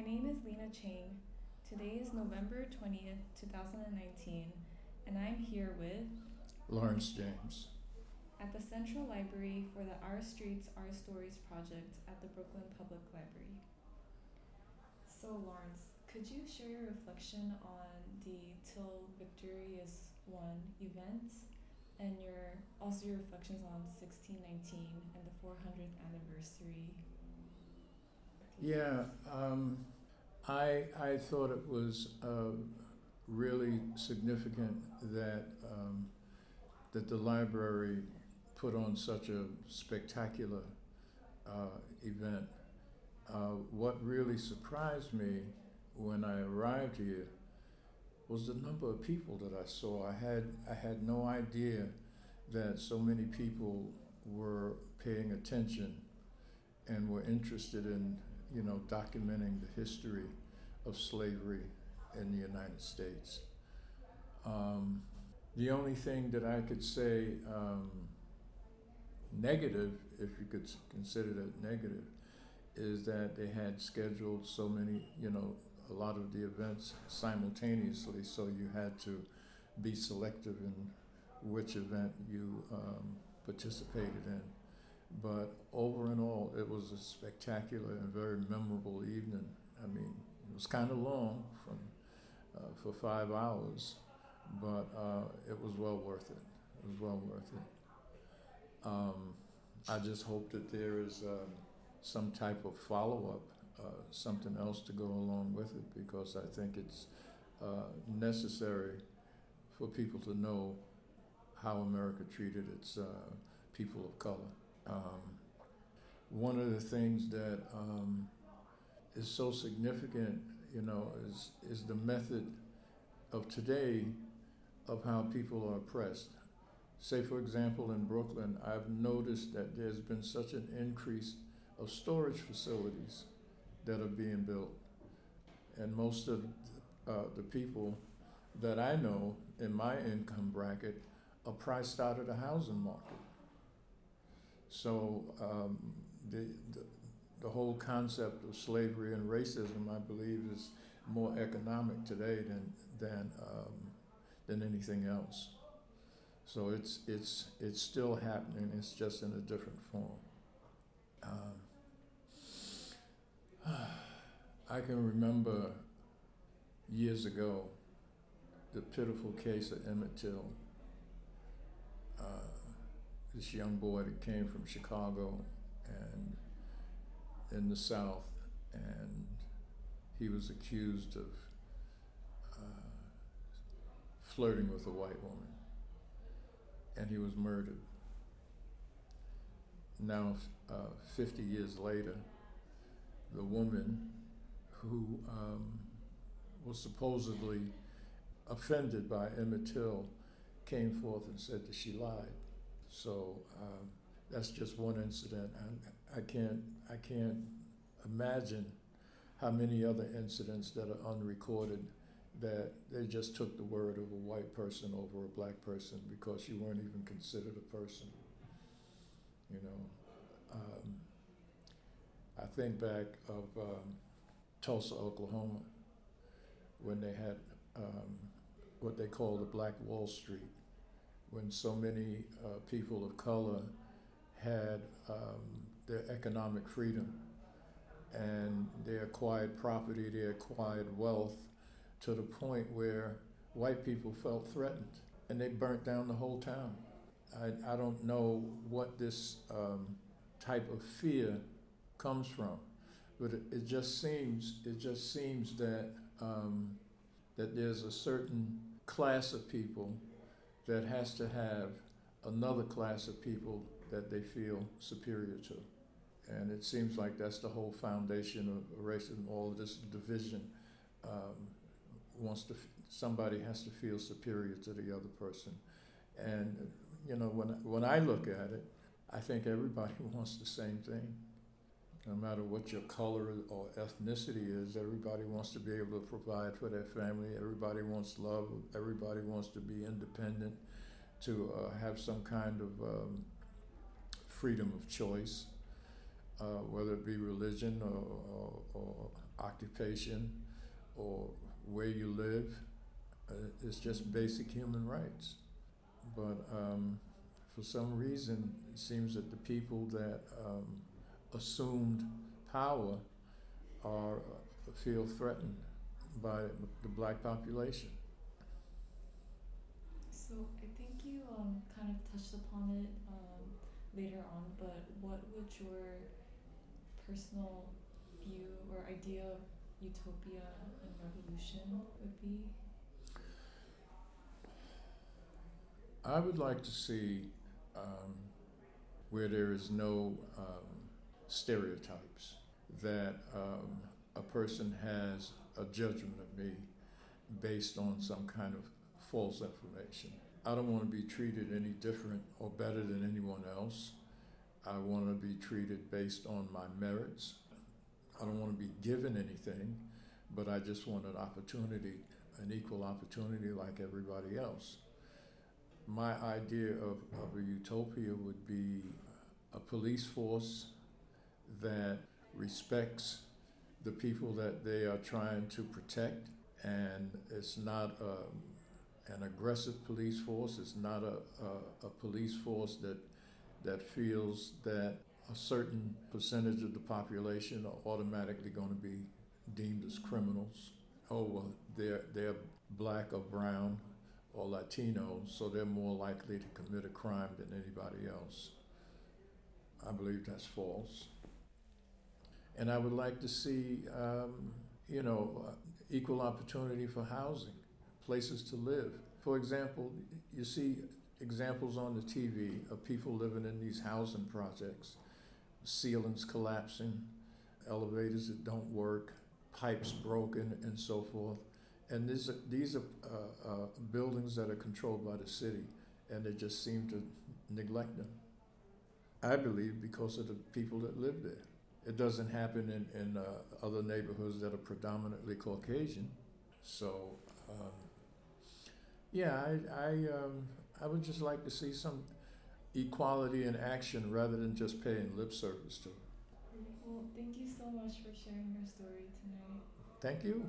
My name is Lena Chang. Today is November 20th, 2019, and I'm here with Lawrence James at the Central Library for the Our Streets, Our Stories project at the Brooklyn Public Library. So, Lawrence, could you share your reflection on the Till Victory is Won event and your also your reflections on 1619 and the 400th anniversary? Yeah, um, I I thought it was uh, really significant that um, that the library put on such a spectacular uh, event. Uh, what really surprised me when I arrived here was the number of people that I saw. I had I had no idea that so many people were paying attention and were interested in you know documenting the history of slavery in the United States. Um, the only thing that I could say um, negative, if you could consider that negative, is that they had scheduled so many, you know, a lot of the events simultaneously, so you had to be selective in which event you um, participated in. But over and all, it was a spectacular and very memorable evening. I mean, it was kind of long from uh, for five hours, but uh, it was well worth it. It was well worth it. Um, I just hope that there is um, some type of follow up uh, something else to go along with it because I think it's uh, necessary for people to know how America treated its uh, people of color. Um, one of the things that um, is so significant, you know, is is the method of today of how people are oppressed. Say, for example, in Brooklyn, I've noticed that there's been such an increase of storage facilities that are being built. And most of uh, the people that I know in my income bracket are priced out of the housing market. So um, the, the, the whole concept of slavery and racism, I believe, is more economic today than than um, than anything else. So it's it's it's still happening. It's just in a different form. Um, I can remember years ago the pitiful case of Emmett Till. This young boy that came from Chicago and in the South, and he was accused of uh, flirting with a white woman, and he was murdered. Now, uh, 50 years later, the woman who um, was supposedly offended by Emmett Till came forth and said that she lied. So um, that's just one incident. I, I can't I can't imagine how many other incidents that are unrecorded that they just took the word of a white person over a black person because you weren't even considered a person. You know, um, I think back of um, Tulsa, Oklahoma, when they had um, what they call the Black Wall Street, when so many uh, people of color had um, their economic freedom and they acquired property, they acquired wealth to the point where white people felt threatened and they burnt down the whole town. I, I don't know what this um, type of fear comes from, but it, it just seems it just seems that um, that there's a certain class of people that has to have another class of people that they feel superior to. And it seems like that's the whole foundation of racism, all of this division. Um, wants to, somebody has to feel superior to the other person. And, you know, when, when I look at it, I think everybody wants the same thing. No matter what your color or ethnicity is, everybody wants to be able to provide for their family. Everybody wants love. Everybody wants to be independent, to uh, have some kind of um, freedom of choice. uh, whether it be religion or, or, or occupation or where you live. Uh, it's just basic human rights. But um, for some reason, it seems that the people that um, assumed power are feel threatened by the black population. So I think you um, kind of touched upon it um, later on, but what would your personal view or idea of utopia and revolution would be? I would like to see um, where there is no um, stereotypes, that um, a person has a judgment of me based on some kind of false information. I don't want to be treated any different or better than anyone else. I want to be treated based on my merits. I don't want to be given anything, but I just want an opportunity, an equal opportunity like everybody else. My idea of, of a utopia would be a police force that respects the people that they are trying to protect, and it's not um, an aggressive police force. It's not a, a, a police force that that feels that a certain percentage of the population are automatically going to be deemed as criminals. Oh, well, they're they're black or brown or Latino, so they're more likely to commit a crime than anybody else. I believe that's false. And I would like to see, um, you know, uh, equal opportunity for housing, places to live. For example, you see examples on the TV of people living in these housing projects, ceilings collapsing, elevators that don't work, pipes broken, and so forth. And these are, these are uh, uh, buildings that are controlled by the city, and they just seem to neglect them. I believe because of the people that live there. It doesn't happen in, in uh, other neighborhoods that are predominantly Caucasian. So, um, yeah, I, I, um, I would just like to see some equality in action rather than just paying lip service to it. Well, thank you so much for sharing your story tonight. Thank you.